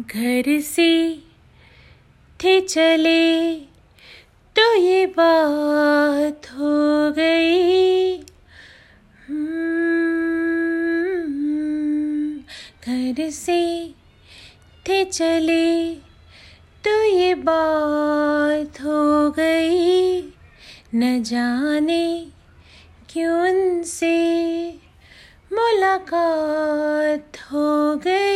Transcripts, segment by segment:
घर से थे चले तो ये बात हो गई। हम्म, घर से थे चले तो ये बात हो गई। न जाने क्यों उनसे मुलाकात हो गई।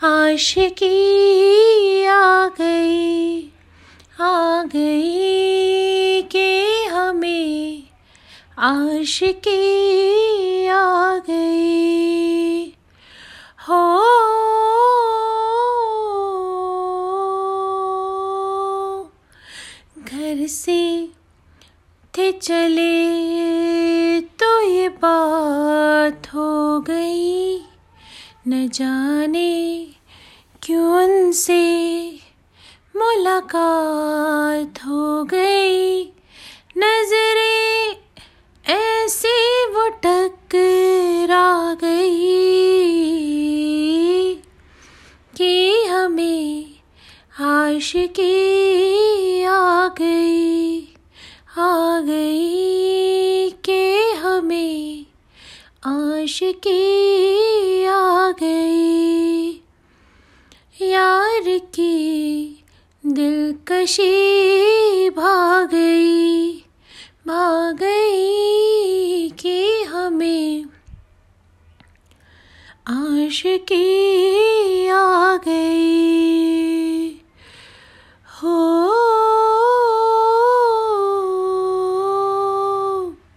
आशिकी आ गई आ गई के हमें आशिकी आ गई। हो, घर से थे चले तो ये बात हो गई, न जाने क्यों उनसे मुलाकात हो गई? नजरे ऐसे वो टकरा गई कि हमें आशिकी आ गई आ गई के हमें आशिकी आ गई। की दिलकशी भाग गई भाग गई कि हमें आश की आ गई। हो,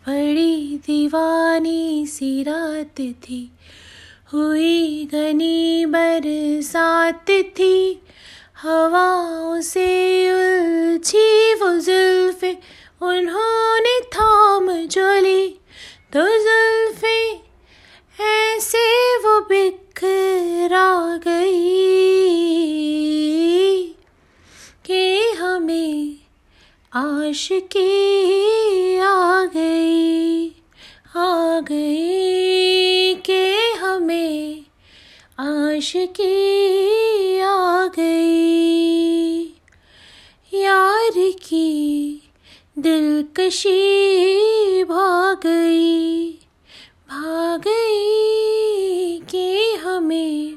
बड़ी दीवानी सी रात थी हुई घनी बरसात थी। हवाओं से उलझी वो जुल्फे, उन्होंने थाम जोली। तो जुल्फे ऐसे वो बिखरा गई कि हमें आश की आ गई आ गई। आशिकी आ गई। यार की दिलकशी भाग गई। भाग गई कि हमें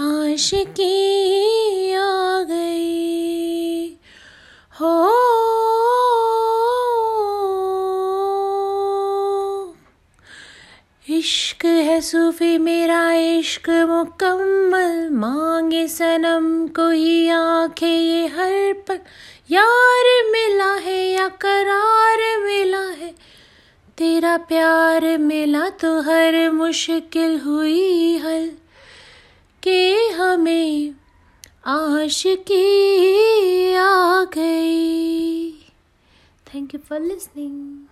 आशिकी आ गई। हो इश्क है सूफी मेरा इश्क मुकम्मल, मांगे सनम कोई आँखें ये हर पल। यार मिला है या करार मिला है, तेरा प्यार मिला तो हर मुश्किल हुई हल। के हमें आशिकी आ गई। Thank you for listening